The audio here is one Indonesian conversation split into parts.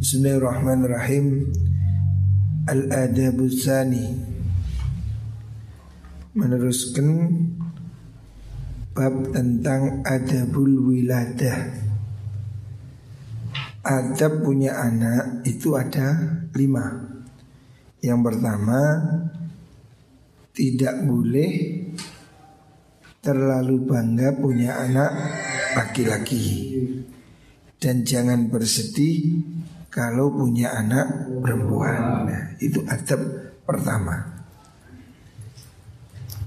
Bismillahirrahmanirrahim. Al-Adabu Thani Meneruskan Bab tentang Adabul Wiladah. Adab punya anak itu ada lima. Yang pertama Tidak boleh Terlalu bangga punya anak laki-laki. Dan jangan bersedih kalau punya anak perempuan. Nah, itu adab pertama.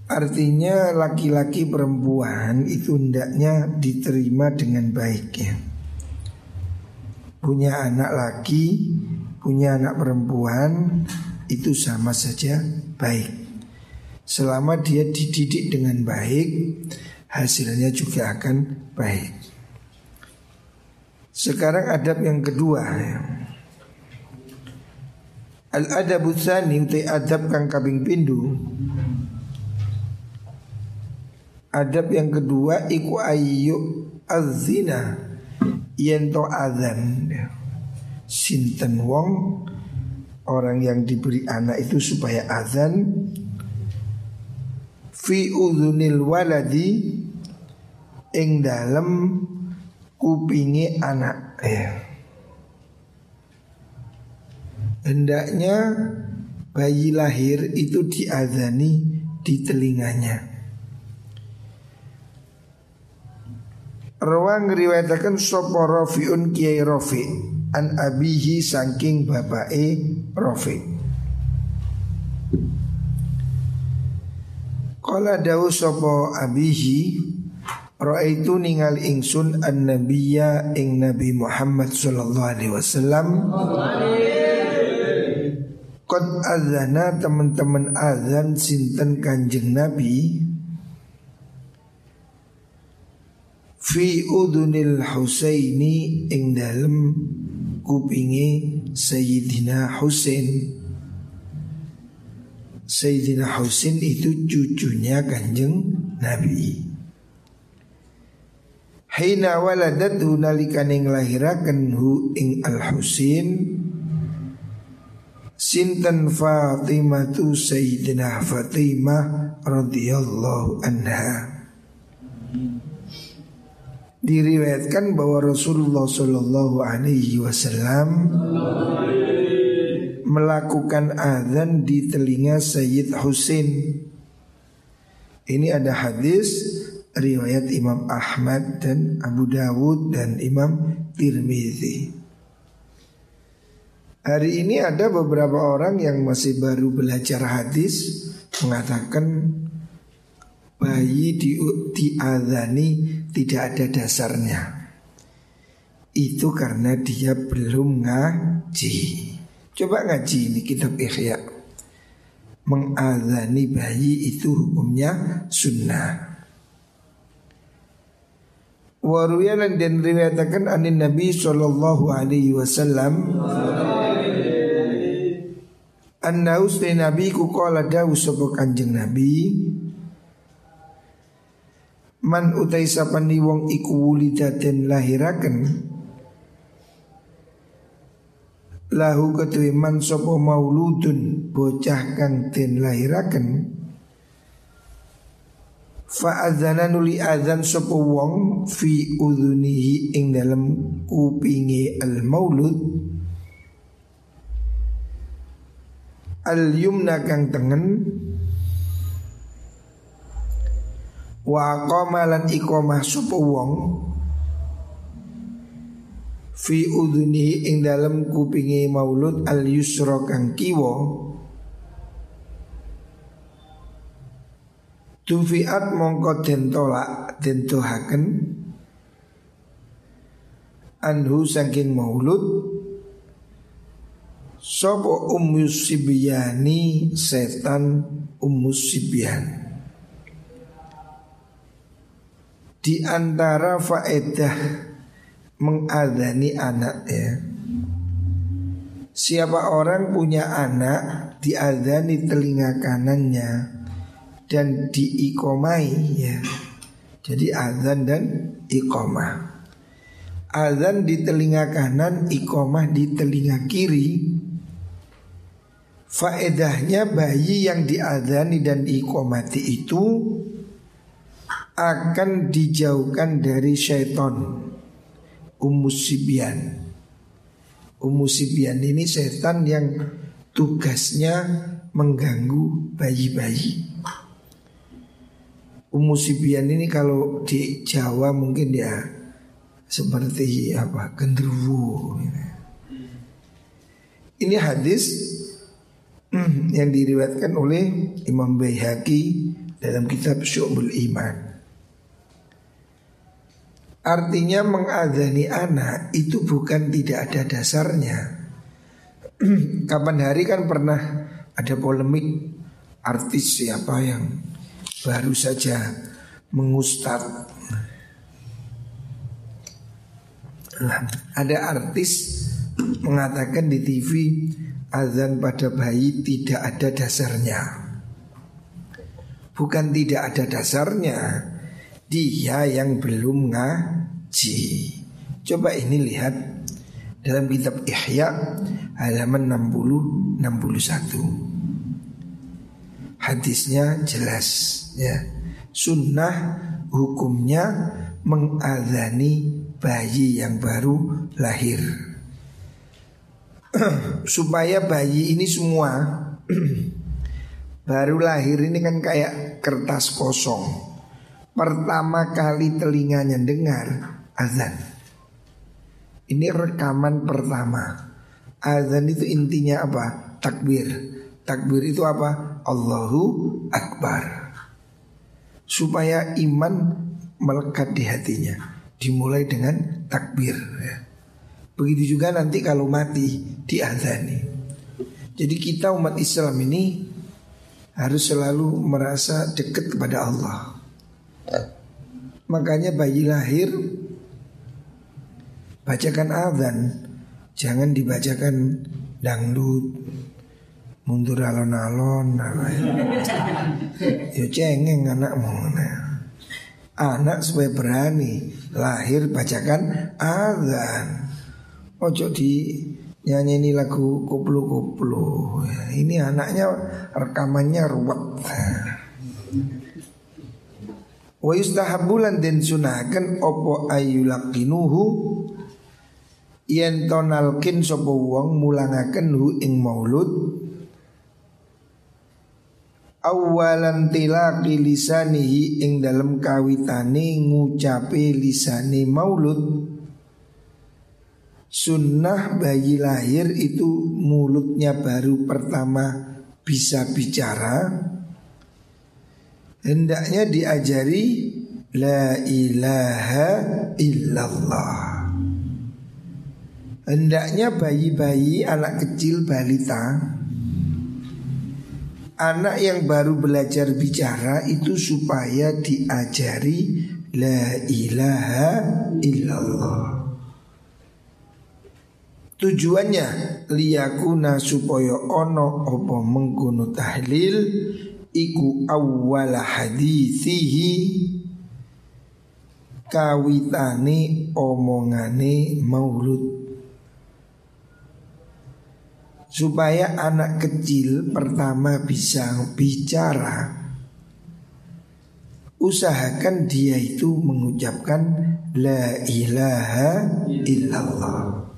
Artinya laki-laki perempuan itu hendaknya diterima dengan baik ya. Punya anak laki, punya anak perempuan itu sama saja baik. Selama dia dididik dengan baik, hasilnya juga akan baik. Sekarang adab yang kedua. Al adabu tsani adab kang kabing pindu. Adab yang kedua iku ayu azina yen to adzan. Ya. Sinten wong orang yang diberi anak itu supaya azan fi udhunil waladi ing dalem kupingi anak ya. Hendaknya bayi lahir itu diazani di telinganya. Rawang riwayatakan sopo Rofiun Kiai Rofi an abihi saking bapae Rofi. Kala dawu sopo abihi Ra'aitu ningal ingsun an nabiyya ing Nabi Muhammad sallallahu alaihi wasallam. Qad azana teman-teman azan sinten kanjeng Nabi? Fi udunil Husaini ing dalem kupingi Sayyidina Husain. Sayyidina Husain itu cucunya kanjeng Nabi Hina waladathu nalikan lahirakan hu ing al Husin Sinten Fatimatu Sayyidina Fatimah radhiyallahu anha Diriwayatkan bahwa Rasulullah Shallallahu Alaihi Wasallam melakukan azan di telinga Sayyid Husin. Ini ada hadis riwayat Imam Ahmad dan Abu Dawud dan Imam Tirmizi. Hari ini ada beberapa orang yang masih baru belajar hadis mengatakan bayi di diadani tidak ada dasarnya. Itu karena dia belum ngaji. Coba ngaji ini kitab Ihya. Mengadani bayi itu hukumnya sunnah. Waruyalan dan riwayatakan anin Nabi Sallallahu Alaihi Wasallam. Anna usni Nabi ku kala dawu sopo kanjeng Nabi. Man utai sapani wong iku wulidaten lahiraken. Lahu ketui man sopo mauludun bocah kang den lahiraken Fa'adzana nuli adzan sopo wong fi udhunihi ing dalam kupingi al maulud al yumna kang tengen. Wa qamalan iqamah sopo wong fi udhunihi ing dalam kupingi maulud al yusra kang kiwa Tufiat mongko den tolak den tohaken anhu saking maulud Sopo ummus setan ummus sibyan? Di antara faedah mengadani anak ya Siapa orang punya anak diadani telinga kanannya dan diikomai ya. Jadi azan dan ikomah. Azan di telinga kanan, ikomah di telinga kiri Faedahnya bayi yang diadani dan diikomati itu Akan dijauhkan dari syaitan Umusibian Umusibian ini setan yang tugasnya mengganggu bayi-bayi Umusibian ini kalau di Jawa mungkin ya seperti apa genderuwo. Ini hadis hmm, yang diriwayatkan oleh Imam Baihaqi dalam kitab Syu'bul Iman. Artinya mengadani anak itu bukan tidak ada dasarnya. Kapan hari kan pernah ada polemik artis siapa yang baru saja mengustad ada artis mengatakan di TV azan pada bayi tidak ada dasarnya. Bukan tidak ada dasarnya, dia yang belum ngaji. Coba ini lihat dalam kitab Ihya halaman 60 61. Hadisnya jelas ya. Sunnah hukumnya mengadani bayi yang baru lahir Supaya bayi ini semua Baru lahir ini kan kayak kertas kosong Pertama kali telinganya dengar azan Ini rekaman pertama Azan itu intinya apa? Takbir Takbir itu apa? Allahu Akbar Supaya iman melekat di hatinya dimulai dengan takbir ya. Begitu juga nanti kalau mati diadani. Jadi kita umat Islam ini harus selalu merasa dekat kepada Allah. Makanya bayi lahir bacakan azan, jangan dibacakan dangdut, mundur alon-alon, ya cengeng anakmu. Nah. Anak supaya berani lahir bacakan azan. Ojo di nyanyi ini lagu koplo-koplo. Ini anaknya rekamannya ruwet. Wa yustahabulan den sunahaken opo ayulakinuhu yen tonalkin sapa wong mulangaken hu ing maulud awalan tilaqi lisanihi ing dalam kawitane ngucape lisane maulud. Sunnah bayi lahir itu mulutnya baru pertama bisa bicara. Hendaknya diajari La ilaha illallah. Hendaknya bayi-bayi anak kecil balita anak yang baru belajar bicara itu supaya diajari la ilaha illallah. Tujuannya liyakuna supaya ono opo mengkono tahlil iku awwala hadithihi kawitane omongane maulud supaya anak kecil pertama bisa bicara usahakan dia itu mengucapkan la ilaha illallah.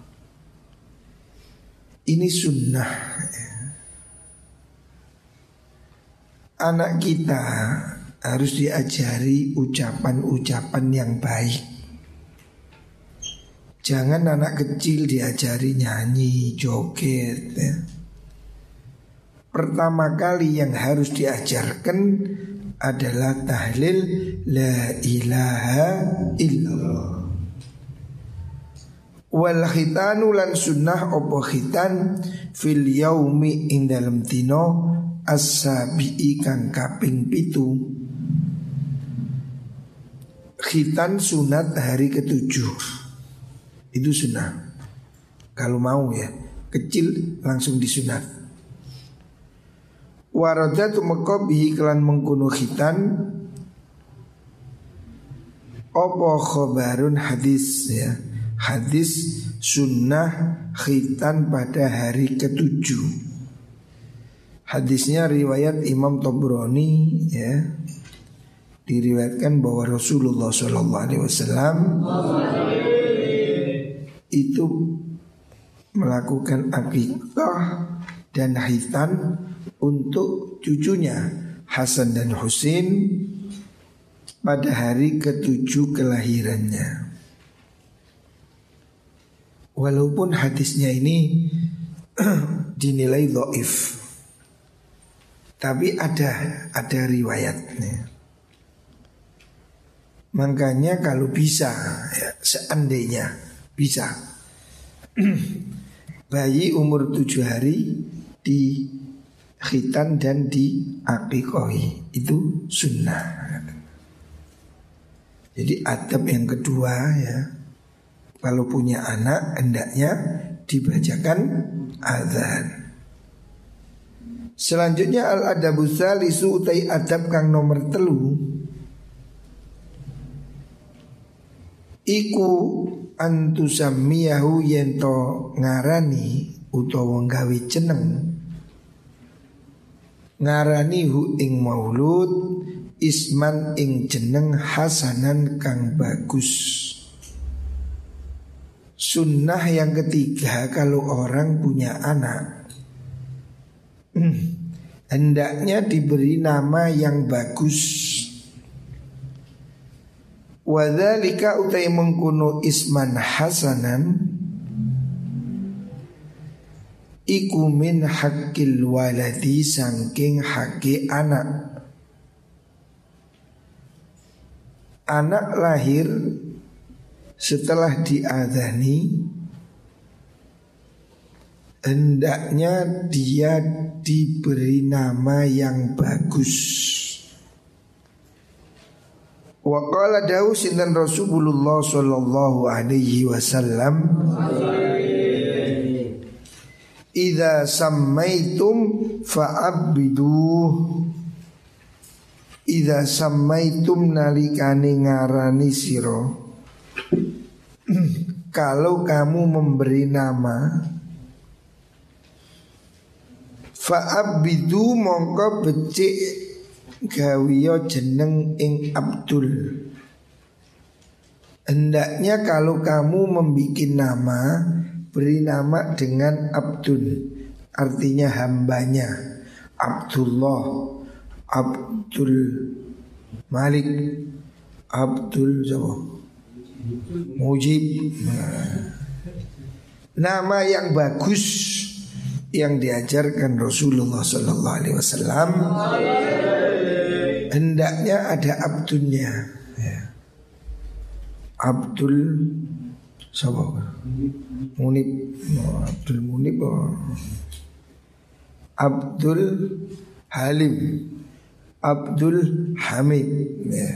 Ini sunnah. Anak kita harus diajari ucapan-ucapan yang baik Jangan anak kecil diajari nyanyi, joget ya. Pertama kali yang harus diajarkan adalah tahlil la ilaha illallah. Wal khitanu lan sunnah opo khitan fil yaumi ing dalam tino as-sabi'i kang kaping pitu. Khitan sunat hari ketujuh. Itu sunnah. Kalau mau ya Kecil langsung disunat Waradatu meko bihi kelan mengkuno khitan. Opo khobarun hadis ya? Hadis sunnah khitan pada hari ketujuh. Hadisnya riwayat Imam Tobroni ya. Diriwayatkan bahwa Rasulullah Shallallahu Alaihi Wasallam itu melakukan akikah dan hitan untuk cucunya Hasan dan Husin pada hari ketujuh kelahirannya. Walaupun hadisnya ini dinilai doif, tapi ada ada riwayatnya. Makanya kalau bisa ya, seandainya bisa bayi umur tujuh hari di khitan dan di akikohi itu sunnah. Jadi adab yang kedua ya kalau punya anak hendaknya dibacakan azan. Selanjutnya al adabu salisu utai adab kang nomor telu Iku antusamiyahu yento ngarani utawa nggawe jeneng. Ngarani hu ing maulud isman ing jeneng hasanan kang bagus. Sunnah yang ketiga kalau orang punya anak. Hmm, hendaknya diberi nama yang bagus. Wadhalika utai mengkuno isman hasanan Iku min hakil waladi sangking haki anak Anak lahir setelah diadani hendaknya dia diberi nama yang bagus. Wa qala dawu sinten Rasulullah sallallahu alaihi wasallam. Idza sammaitum fa'abbidu. Idza sammaitum nalikane ngarani siro Kalau kamu memberi nama Fa'abidu mongko becik gawiyo jeneng ing Abdul. Hendaknya kalau kamu membuat nama Beri nama dengan Abdul Artinya hambanya. Abdullah Abdul Malik Abdul Jawa Mujib. Nah. Nama yang bagus yang diajarkan Rasulullah Sallallahu Alaihi Wasallam hendaknya ada abdulnya. Ya. Abdul Siapa? Munib oh, Abdul Munib oh. Abdul Halim Abdul Hamid ya.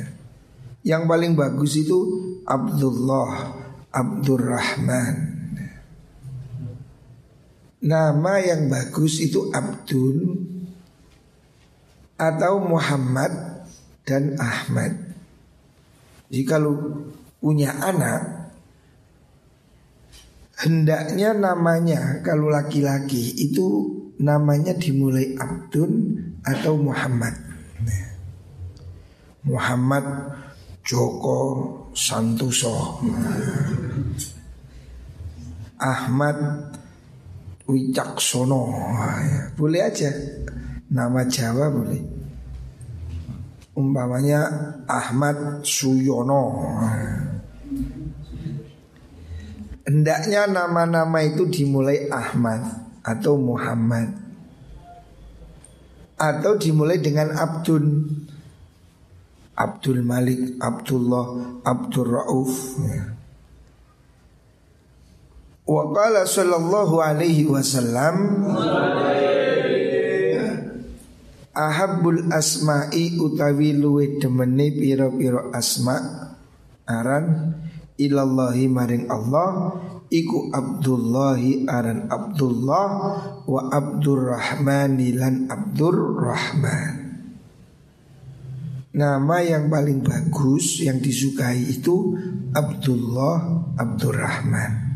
Yang paling bagus itu Abdullah Abdurrahman Nama yang bagus itu Abdul Atau Muhammad dan Ahmad. Jika lu punya anak Hendaknya namanya kalau laki-laki itu namanya dimulai Abdul atau Muhammad. Muhammad Joko Santoso. Ahmad Wicaksono. Ya, Boleh aja. Nama Jawa boleh. Umpamanya Ahmad Suyono. Hendaknya nama-nama itu dimulai Ahmad Atau Muhammad. Atau dimulai dengan Abdul. Abdul Malik, Abdullah, Abdul Rauf ya. Wa qala sallallahu alaihi wasallam Ahabbul asma'i utawi luwe demene pira-pira asma aran ilallahi maring Allah iku Abdullahi aran Abdullah wa Abdurrahmani lan Abdurrahman Nama yang paling bagus yang disukai itu Abdullah Abdurrahman.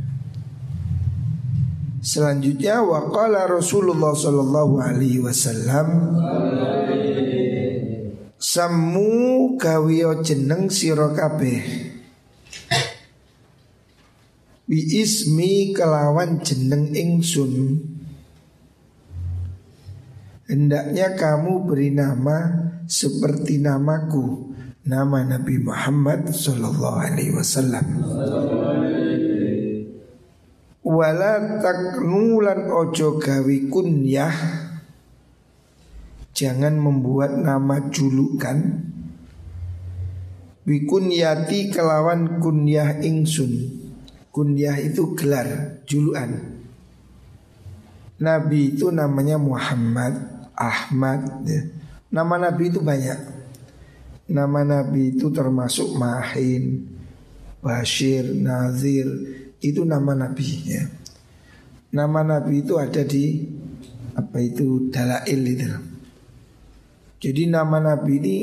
Selanjutnya waqala Rasulullah sallallahu alaihi wasallam Samu kawiyo jeneng sira kabeh. Bi ismi kelawan jeneng ingsun. Hendaknya kamu beri nama seperti namaku. Nama Nabi Muhammad Sallallahu Alaihi Wasallam Wala taknulan ojo gawi kunyah. Jangan membuat nama julukan. Bikunyati kelawan kunyah ingsun. Kunyah itu gelar, juluan Nabi itu namanya Muhammad, Ahmad ya. Nama Nabi itu banyak. Nama Nabi itu termasuk Mahin, Bashir, Nazir itu nama Nabi ya. Nama Nabi itu ada di apa itu dalail itu. Jadi nama Nabi ini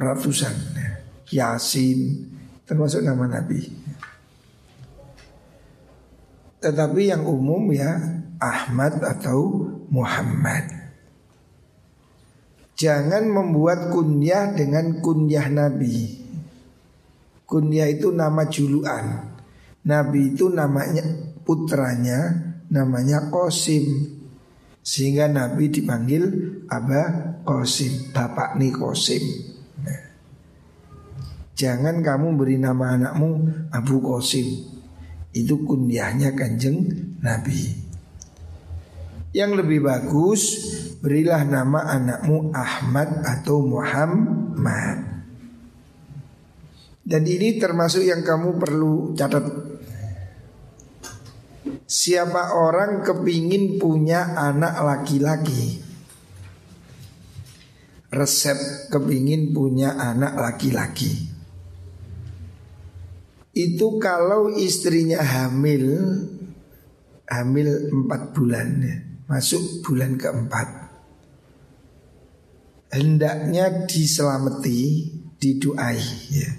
ratusan ya. Yasin termasuk nama Nabi. Tetapi yang umum ya Ahmad atau Muhammad. Jangan membuat kunyah dengan kunyah Nabi. Kunyah itu nama juluan. Nabi itu namanya putranya namanya Qasim. Sehingga Nabi dipanggil Aba Qasim, Bapak nih Qasim. Nah. Jangan kamu beri nama anakmu Abu Qasim. Itu kunyahnya kanjeng Nabi. Yang lebih bagus berilah nama anakmu Ahmad atau Muhammad. Dan ini termasuk yang kamu perlu catat Siapa orang kepingin punya anak laki-laki? Resep kepingin punya anak laki-laki. Itu kalau istrinya hamil Hamil empat bulan ya Masuk bulan keempat. Hendaknya diselamati Diduai ya.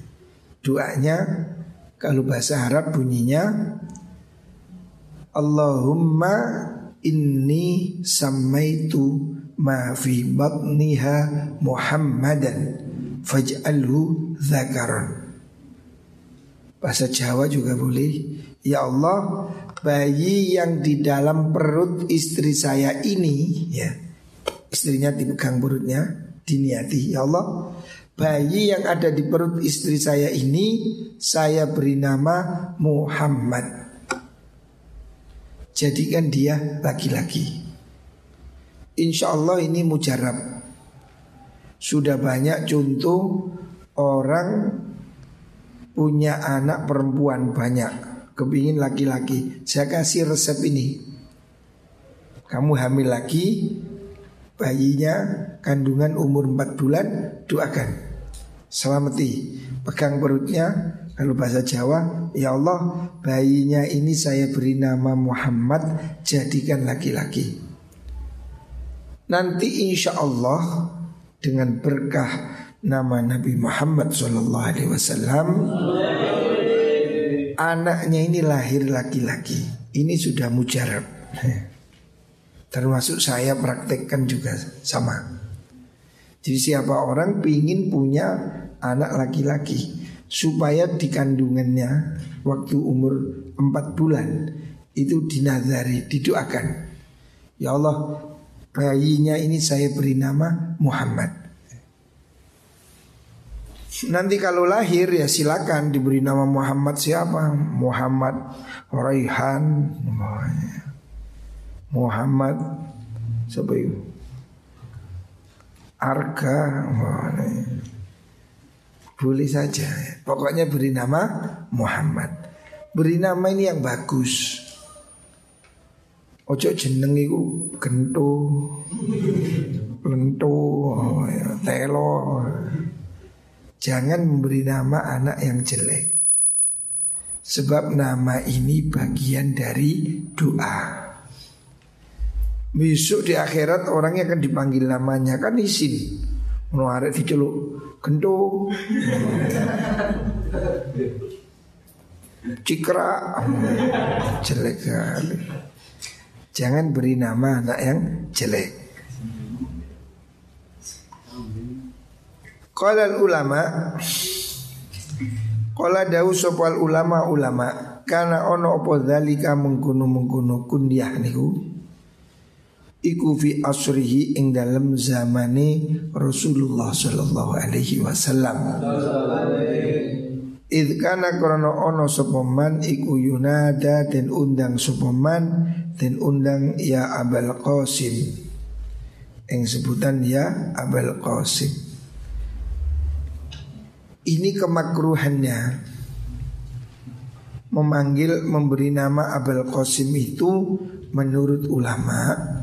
Doanya kalau bahasa Arab bunyinya Allahumma inni samaitu ma fi batniha Muhammadan faj'alhu zakaron Bahasa Jawa juga boleh. Ya Allah bayi yang di dalam perut istri saya ini ya istrinya dipegang perutnya diniati. Ya Allah bayi yang ada di perut istri saya ini saya beri nama Muhammad. Jadikan dia laki-laki. Insya Allah ini mujarab. Sudah banyak contoh orang punya anak perempuan banyak, kepingin laki-laki. Saya kasih resep ini. Kamu hamil lagi, bayinya kandungan umur 4 bulan, doakan selamati pegang perutnya kalau bahasa Jawa ya Allah bayinya ini saya beri nama Muhammad jadikan laki-laki. Nanti insya Allah dengan berkah nama Nabi Muhammad Wasallam anaknya ini lahir laki-laki. Ini sudah mujarab. Termasuk saya praktekkan juga sama. Jadi siapa orang pingin punya anak laki-laki supaya di kandungannya waktu umur 4 bulan itu dinazari, didoakan. Ya Allah, bayinya ini saya beri nama Muhammad. Nanti kalau lahir ya silakan diberi nama Muhammad siapa? Muhammad Raihan, Muhammad siapa itu? Arga Boleh saja. Pokoknya beri nama Muhammad. Beri nama ini yang bagus. Ojo jeneng itu gento Lento ya, Telo. Jangan memberi nama anak yang jelek. Sebab nama ini bagian dari doa. Besok di akhirat orangnya akan dipanggil namanya kan isin. Mau arek diceluk gento. Cikra Jelek kali Jangan beri nama anak yang jelek. Qala ulama Qala dawu sopal ulama ulama Karena ono opo dhalika mengkuno mengkuno kunyah niku Iku fi asrihi ing dalam zamani Rasulullah sallallahu alaihi wasallam. Idh kana krono ono sopoman iku yunada dan undang sopoman dan undang ya Abul Qasim. Yang sebutan ya Abul Qasim. Ini kemakruhannya. Memanggil memberi nama Abul Qasim itu menurut ulama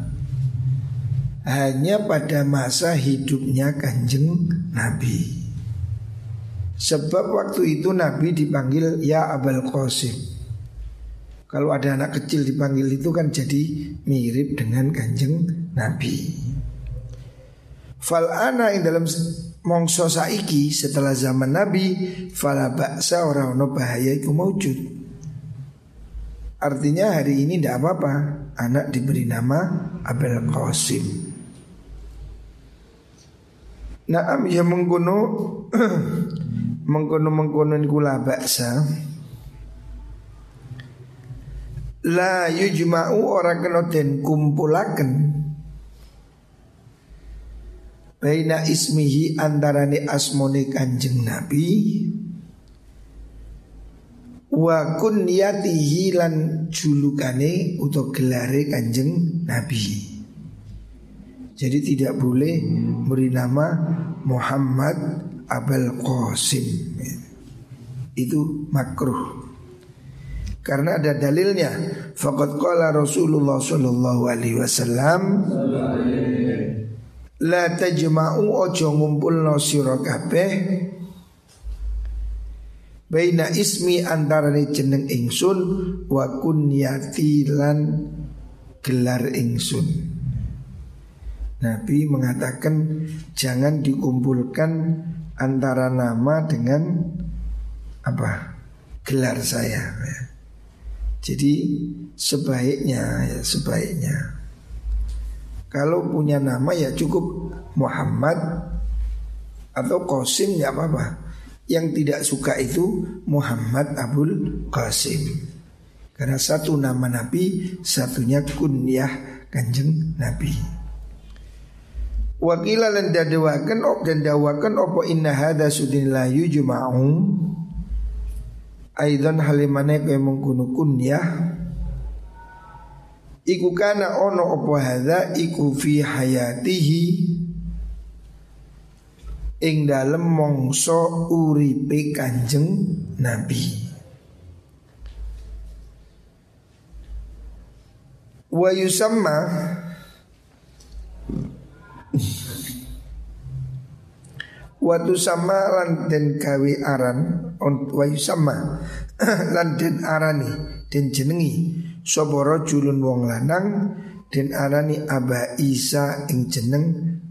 hanya pada masa hidupnya kanjeng Nabi. Sebab waktu itu Nabi dipanggil Ya Abul Qasim. Kalau ada anak kecil dipanggil itu kan jadi mirip dengan kanjeng Nabi. Fal'ana yang dalam mongso saiki setelah zaman Nabi Fala baksa no bahaya itu mewujud Artinya hari ini tidak apa-apa Anak diberi nama Abel Qasim Naam ya mengguno mengkono-mengkono kula baksa. La yujma'u orang kena den kumpulaken. Baina ismihi antarane asmone kanjeng Nabi. Wa kunyatihi lan julukane Untuk gelare kanjeng Nabi Jadi tidak boleh beri nama Muhammad Abel Qasim. Itu makruh. Karena ada dalilnya. Fakat qala Rasulullah Sallallahu Alaihi Wasallam La tajma'u ojo ngumpul no kabeh Baina ismi antarane jeneng ingsun Wa kunyati lan gelar ingsun Nabi mengatakan jangan dikumpulkan antara nama dengan apa gelar saya. Ya. Jadi sebaiknya ya sebaiknya kalau punya nama ya cukup Muhammad atau Qasim ya apa-apa. Yang tidak suka itu Muhammad Abul Qasim. Karena satu nama Nabi, satunya kunyah kanjeng Nabi. Wakila lan dadawakan op dan dawakan opo inna hada sudin la yujma'u. Aidan halimane kaya mengkunu kunyah Iku kana ono opo hada iku fi hayatihi. Ing dalem mongso uripe kanjeng Nabi. Wa yusamma Watu sama lan den gawe aran wayu sama lan den arani den jenengi sapa julun wong lanang den arani Aba Isa ing jeneng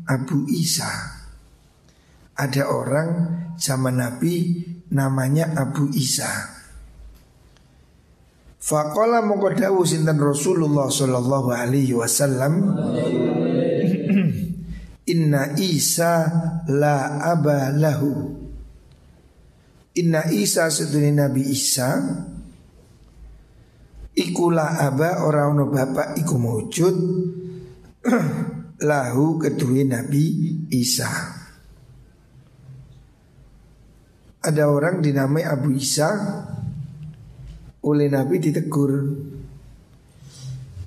Abu Isa. Ada orang zaman Nabi namanya Abu Isa. Faqala mongko dawuh sinten Rasulullah sallallahu alaihi wasallam Inna Isa la aba lahu. Inna Isa seduni Nabi Isa Iku la aba orang no bapak iku mewujud Lahu kedua Nabi Isa. Ada orang dinamai Abu Isa Oleh Nabi ditegur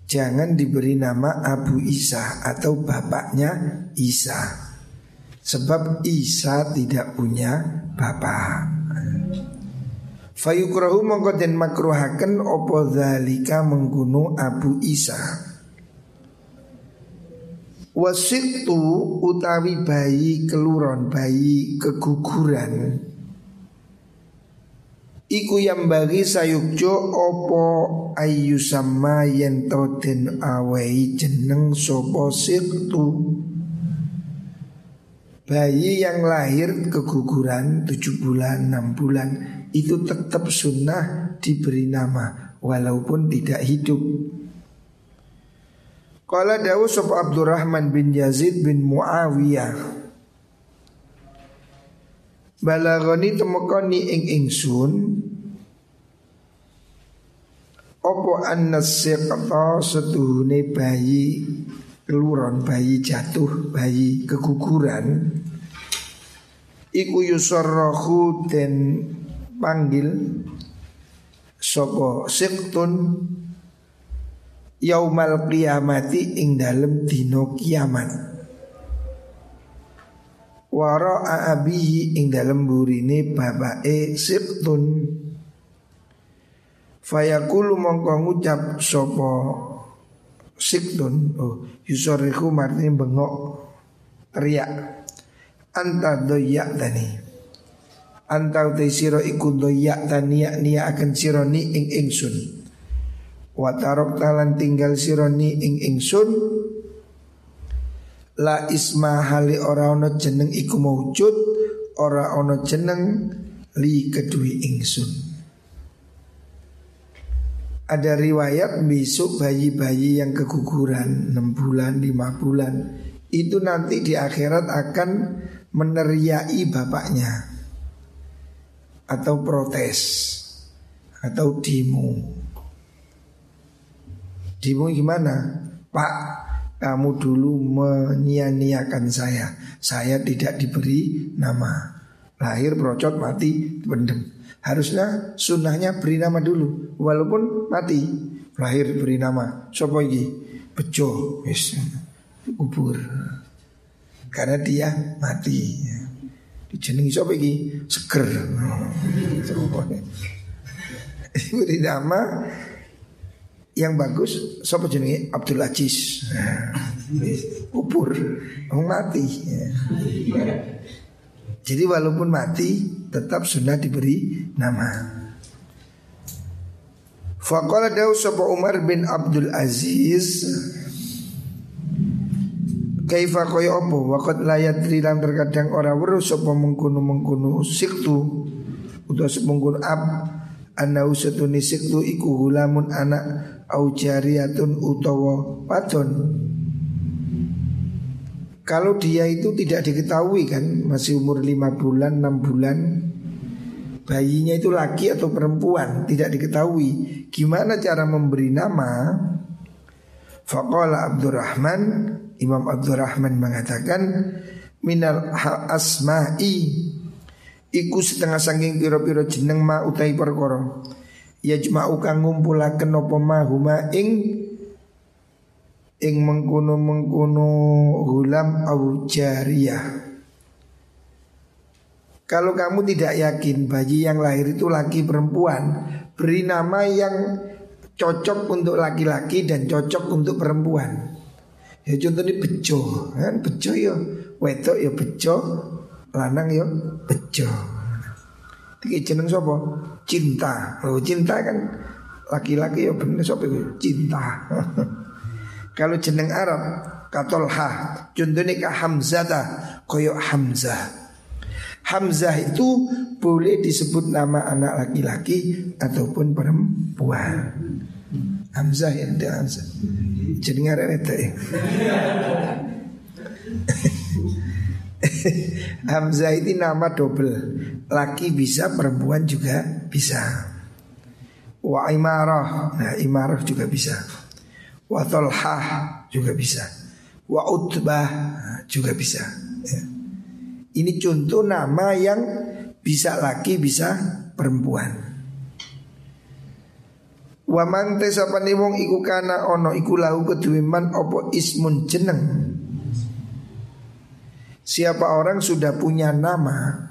Jangan diberi nama Abu Isa atau bapaknya Isa. Sebab Isa tidak punya bapak. Fayukrahu mongko den makruhaken opo zalika menggunu Abu Isa? Wasitu utawi bayi keluron bayi keguguran Iku yang bagi sayukjo opo ayu sama yen den awei jeneng sopo sirtu Bayi yang lahir keguguran tujuh bulan, enam bulan itu tetap sunnah diberi nama walaupun tidak hidup. Qala Dawu sop Abdurrahman bin Yazid bin Muawiyah Balagoni temokoni ing ingsun. Opo annasikta setuhune bayi keluron bayi jatuh bayi keguguran? Iku yusarrahu den panggil Sopo siktun yaumal qiyamati ing dalem dino kiamat wara abihi ing dalem burine bapake sibtun. Fayaqulu mongko ngucap sapa siktun oh yusoriku martine bengok teriak anta doyak tani. Anta utai siro iku doyak tani akan sironi ing ingsun. Watarok talan tinggal sironi ing ingsun La isma hali ora ono jeneng iku maujud Ora ono jeneng li kedui ingsun Ada riwayat besok bayi-bayi yang keguguran 6 bulan, 5 bulan Itu nanti di akhirat akan meneriai bapaknya Atau protes Atau demo Dimu gimana? Pak, kamu dulu menyia-nyiakan saya. Saya tidak diberi nama. Lahir procot mati pendem. Harusnya sunnahnya beri nama dulu walaupun mati. Lahir beri nama. Sopo iki? Bejo, wis kubur. Karena dia mati. Dijenengi sopo iki? Seger. Beri nama yang bagus siapa jenenge? Abdul Aziz. Kubur. Mati. Jadi walaupun mati tetap sunnah diberi nama. Faqala dawu sapa Umar bin Abdul Aziz Kaifa kaya apa? Waqat layat rilang terkadang ora weruh sapa mengkunu siktu utawa mengkunu ab Anau setuni siktu iku anak au jariyatun utawa kalau dia itu tidak diketahui kan masih umur 5 bulan 6 bulan bayinya itu laki atau perempuan tidak diketahui. Gimana cara memberi nama? Faqala Abdurrahman Imam Abdurrahman mengatakan minal asma'i. Iku setengah sangking piro-piro jeneng ma utai perkara yajma'u kang ngumpulaken apa mahuma ing ing mengkono-mengkono hulam au jariyah. Kalau kamu tidak yakin bayi yang lahir itu laki perempuan, beri nama yang cocok untuk laki-laki dan cocok untuk perempuan. Ya contohnya bejo, kan bejo ya wedok ya bejo, lanang ya bejo. Tiga jeneng sapa? Cinta. Oh, cinta kan laki-laki ya bener sapa Cinta. Kalau jeneng Arab katolha, contohnya ka Hamzah koyo Hamzah. Hamzah itu boleh disebut nama anak laki-laki ataupun perempuan. Hamzah ya Hamzah. Jeneng Arab itu ya. Hamzah ini nama double. Laki bisa, perempuan juga bisa. Wa imarah Nah imarah juga bisa. Wa tolhah juga bisa. Wa utbah juga bisa. Ya. Ini contoh nama yang bisa laki bisa perempuan. Wa man tesapani wong iku kana ono iku lahu kedue man opo ismun jeneng Siapa orang sudah punya nama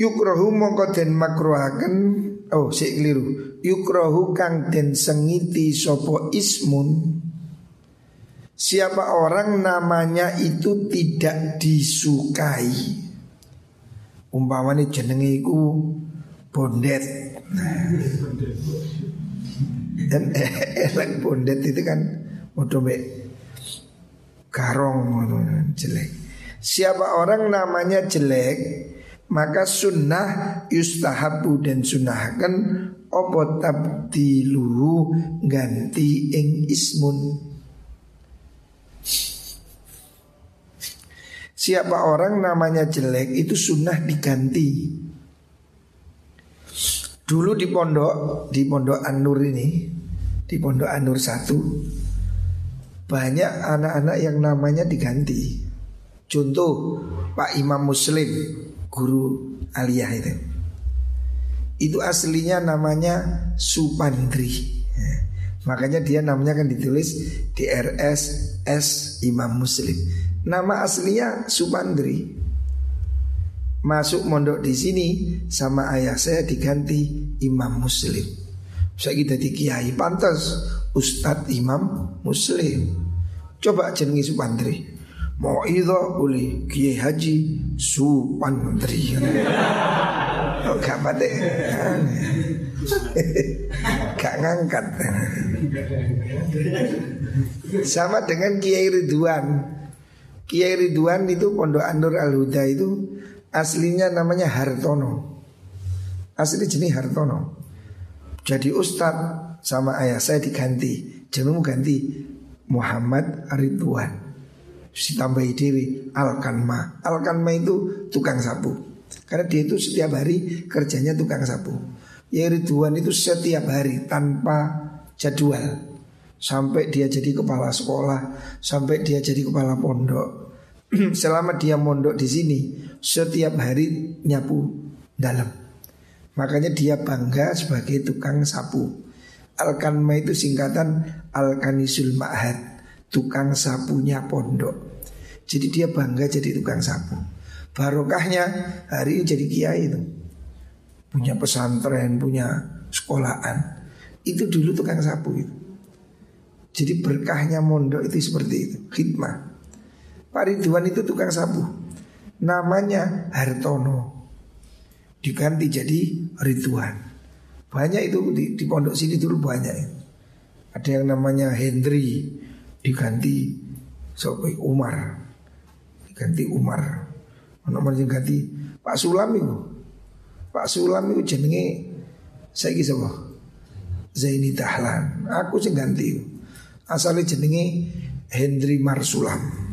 Yukrohu mongko den makruhaken. Oh si keliru. Yukrohu kang den sengiti sopo ismun. Siapa orang namanya itu tidak disukai. Umpamanya jenenge iku bondet. Dan elek bondet itu kan Waduh garong jelek. Siapa orang namanya jelek maka sunnah yustahabu dan sunnahkan opo tabdiluhu ganti ing ismun Siapa orang namanya jelek itu sunnah diganti Dulu di pondok, di pondok Anur ini Di pondok Anur satu Banyak anak-anak yang namanya diganti. Contoh Pak Imam Muslim Guru aliyah itu. Itu aslinya namanya Supandri. Makanya dia namanya kan ditulis DRS S Imam Muslim. Nama aslinya Supandri. Masuk mondok di sini sama ayah saya diganti Imam Muslim. Saya kita di kiai pantas Ustadz Imam Muslim. Coba jenengi Supandri. Mau itu oleh Kiai Haji Supandri. Oh, gak pada Gak ngangkat Sama dengan Kiai Ridwan Kiai Ridwan itu Pondok Anur Al Huda itu aslinya namanya Hartono. Asli jenis Hartono. Jadi Ustadz sama ayah saya diganti. Jenengmu ganti Muhammad Ridwan. Ditambah Dewi Alkanma. Alkanma itu tukang sapu. Karena dia itu setiap hari kerjanya tukang sapu. Ya Ridwan itu setiap hari tanpa jadwal sampai dia jadi kepala sekolah, sampai dia jadi kepala pondok. selama dia mondok di sini setiap hari nyapu dalam. Makanya dia bangga sebagai tukang sapu. Alkanma itu singkatan Alkanisul Ma'had, tukang sapunya pondok. Jadi dia bangga jadi tukang sapu. Barokahnya hari ini jadi kiai itu. Punya pesantren, punya sekolahan. Itu dulu tukang sapu itu. Jadi berkahnya mondok itu seperti itu, khidmah. Pak Ridwan itu tukang sapu Namanya Hartono Diganti jadi Ridwan Banyak itu di, di pondok sini dulu banyak Ada yang namanya Hendri Diganti Sopi Umar. Diganti Umar. Nomornya ganti Pak Sulam itu. Pak Sulam itu jenenge Saya kisah Zaini Dahlan. Aku sih ganti Asalnya jenenge Hendri Marsulam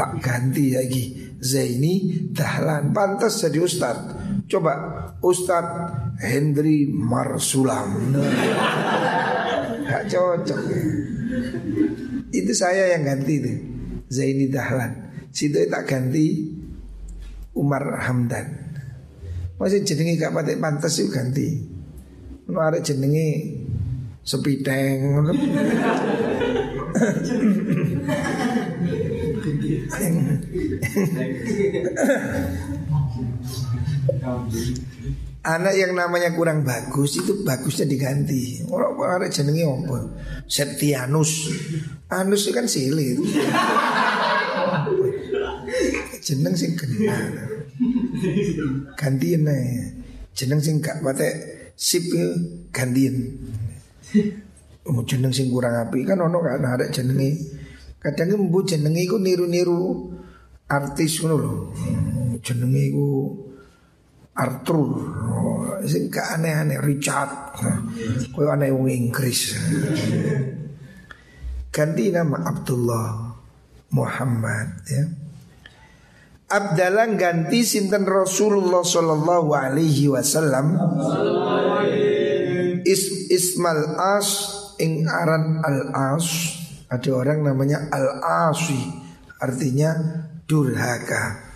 tak ganti lagi Zaini Dahlan. Pantas jadi Ustad. Coba Ustad Hendri Marsulam. Gak cocok. Itu saya yang ganti itu Zaini Dahlan. Situ tak ganti Umar Hamdan. Masih jenengi gak patek pantas itu ganti. Nuare jenengi Sepiteng Anak yang namanya kurang bagus itu bagusnya diganti. Orang ada jenenge apa? Septianus. Anus itu kan silir. Jeneng sing kena. Gantiin aja. Jeneng sing gak patek sip gantiin. Oh, jeneng sing kurang api kan ono kan ada jenenge Kadang mbu jenenge iku niru-niru artis ngono lho. Jenenge Arthur. Sing aneh-aneh Richard. Koyo aneh wong Inggris. Ganti nama Abdullah Muhammad ya. Abdalan ganti sinten Rasulullah sallallahu alaihi wasallam Is Ismal As ing aran Al As ada orang namanya Al-Asi Artinya durhaka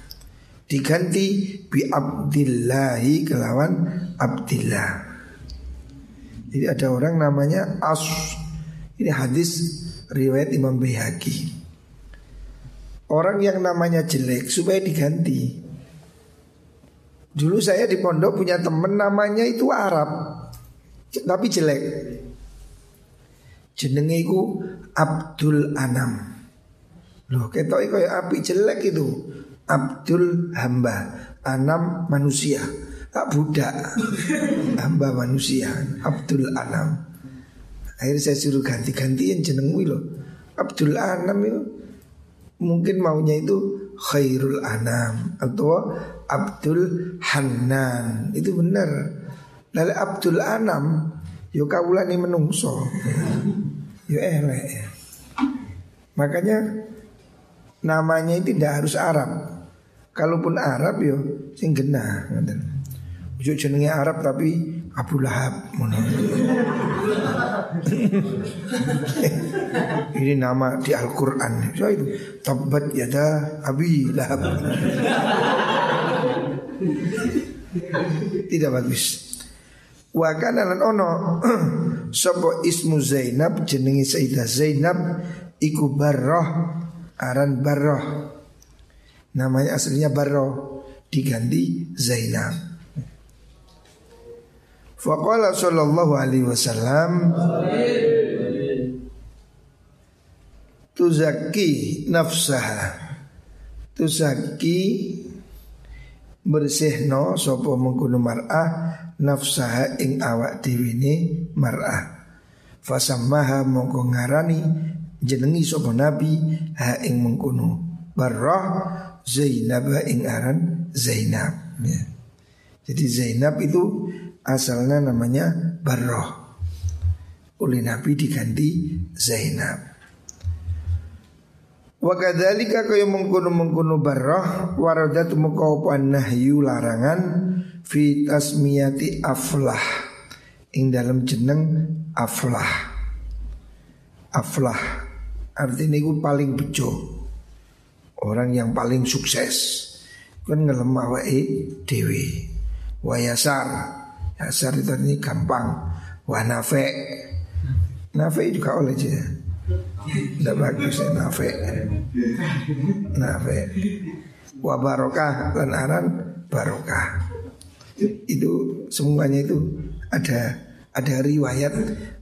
Diganti Bi Abdillahi kelawan Abdillah. Jadi ada orang namanya As. Ini hadis riwayat Imam Bihaki Orang yang namanya jelek supaya diganti. Dulu saya di pondok punya temen namanya itu Arab Tapi jelek. Jenenge Abdul Anam. Loh, ketok kaya api jelek itu. Abdul hamba, Anam manusia. Tak budak. hamba manusia, Abdul Anam. Akhirnya saya suruh ganti-gantian jenengmu loh. Abdul Anam itu mungkin maunya itu khairul anam atau Abdul Hanan itu benar. Lalu Abdul Anam yo kawulane menungso. Yo elek. Makanya namanya itu tidak harus Arab. Kalaupun Arab yo sing genah ngoten. Ojo jenenge Arab tapi Abu Lahab Ini nama di Al-Qur'an. So itu tabat yada Abi Lahab. Tidak bagus. Wa kana lan ono sapa ismu Zainab jenenge Sayyidah Zainab iku Barrah aran Barrah. Namanya aslinya Barrah diganti Zainab. Faqala sallallahu alaihi wasallam Tuzaki nafsaha Tuzaki bersihno sopo mengkuno mar'ah nafsaha ing awak diwini mar'ah fasammaha mongko ngarani jenengi sopo nabi ha ing mengkuno barrah Zainab ing aran Zainab ya. Jadi Zainab itu asalnya namanya Barroh Oleh Nabi diganti Zainab Wa kadzalika kaya mengkono-mengkono barrah waradat muka nahyu larangan fi tasmiyati aflah ing dalam jeneng aflah. Aflah artinya itu paling bejo. Orang yang paling sukses. Kan ngelem awake dewi. Wa yasar. Itu ini gampang. Wa nafe. Juga oleh dia. Tidak bagus ya nafe Nafe Wa barokah dan aran barokah Itu semuanya itu ada ada riwayat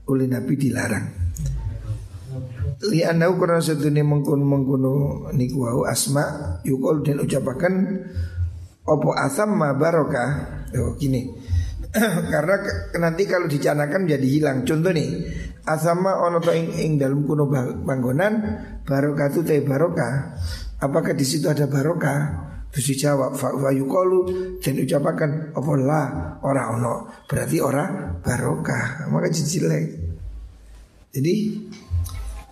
oleh Nabi dilarang Lianau karena ini mengkuno mengkuno niku wau asma yukol dan ucapakan opo asam ma barokah oh gini karena nanti kalau dicanakan jadi hilang contoh nih asama ono to ing, ing dalam kuno panggonan barokah itu teh barokah. Apakah di situ ada barokah? Terus dijawab fa yukolu dan ucapakan apa lah orang ono berarti orang barokah maka jelek. Jadi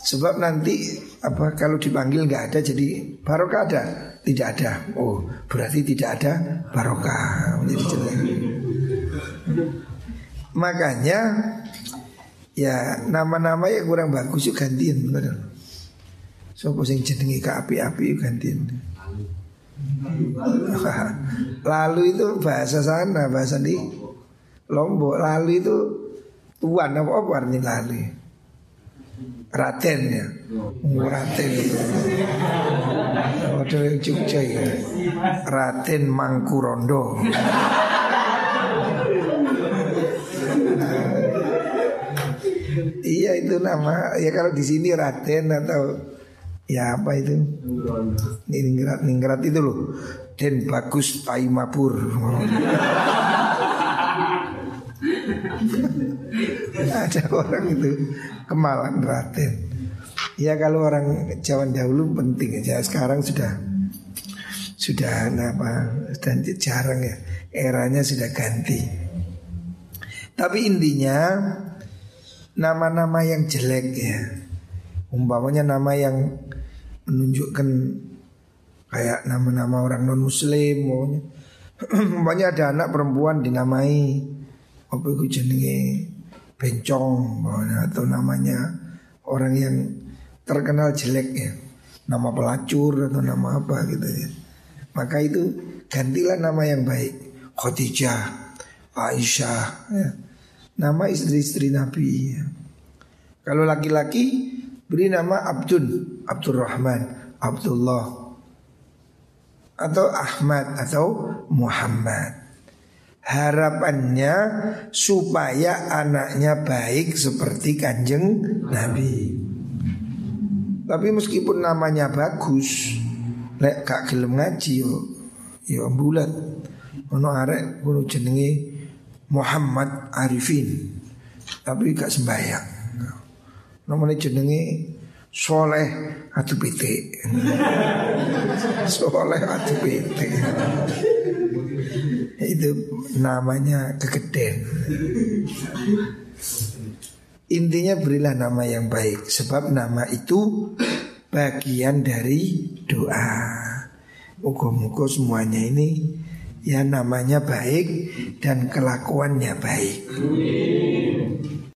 sebab nanti apa kalau dipanggil nggak ada jadi barokah ada tidak ada oh berarti tidak ada barokah menjadi jelek. Makanya Ya nama-nama yang kurang bagus yuk gantian bener. Sopo sing jenengi ke api-api yuk gantian. Lalu itu bahasa sana, bahasa di Lombok. Lalu itu tuan apa apa artinya lalu? Raten ya, oh, Raten. Waduh yang Jogja ya, Raten Mangkurondo. Iya itu nama. Ya kalau di sini Raden atau ya apa itu? Ningrat Ningrat itu loh. Den Bagus Taimapur Ada orang itu kemalan Raden Ya kalau orang Jawa dahulu penting aja. Sekarang sudah Sudah apa Dan jarang ya. Eranya sudah ganti. Tapi intinya nama-nama yang jelek ya. Umpamanya nama yang menunjukkan kayak nama-nama orang non muslim umpamanya ada anak perempuan dinamai. Apa itu jenenge bencong atau namanya orang yang terkenal jelek ya. Nama pelacur atau nama apa gitu ya. Maka itu gantilah nama yang baik. Khadijah Aisyah ya. Nama istri-istri Nabi. Kalau laki-laki beri nama Abdul, Abdurrahman, Abdullah atau Ahmad atau Muhammad. Harapannya supaya anaknya baik seperti kanjeng Nabi. Tapi meskipun namanya bagus, lek gak gelem ngaji yo, yo bulat. Ono arek kulo jenenge Muhammad Arifin Tapi gak sembahyang Namanya jenenge Soleh atu pitik Soleh atu pitik Itu namanya kegeden. Intinya berilah nama yang baik Sebab nama itu bagian dari doa. Muka-muka semuanya ini Ya namanya baik dan kelakuannya baik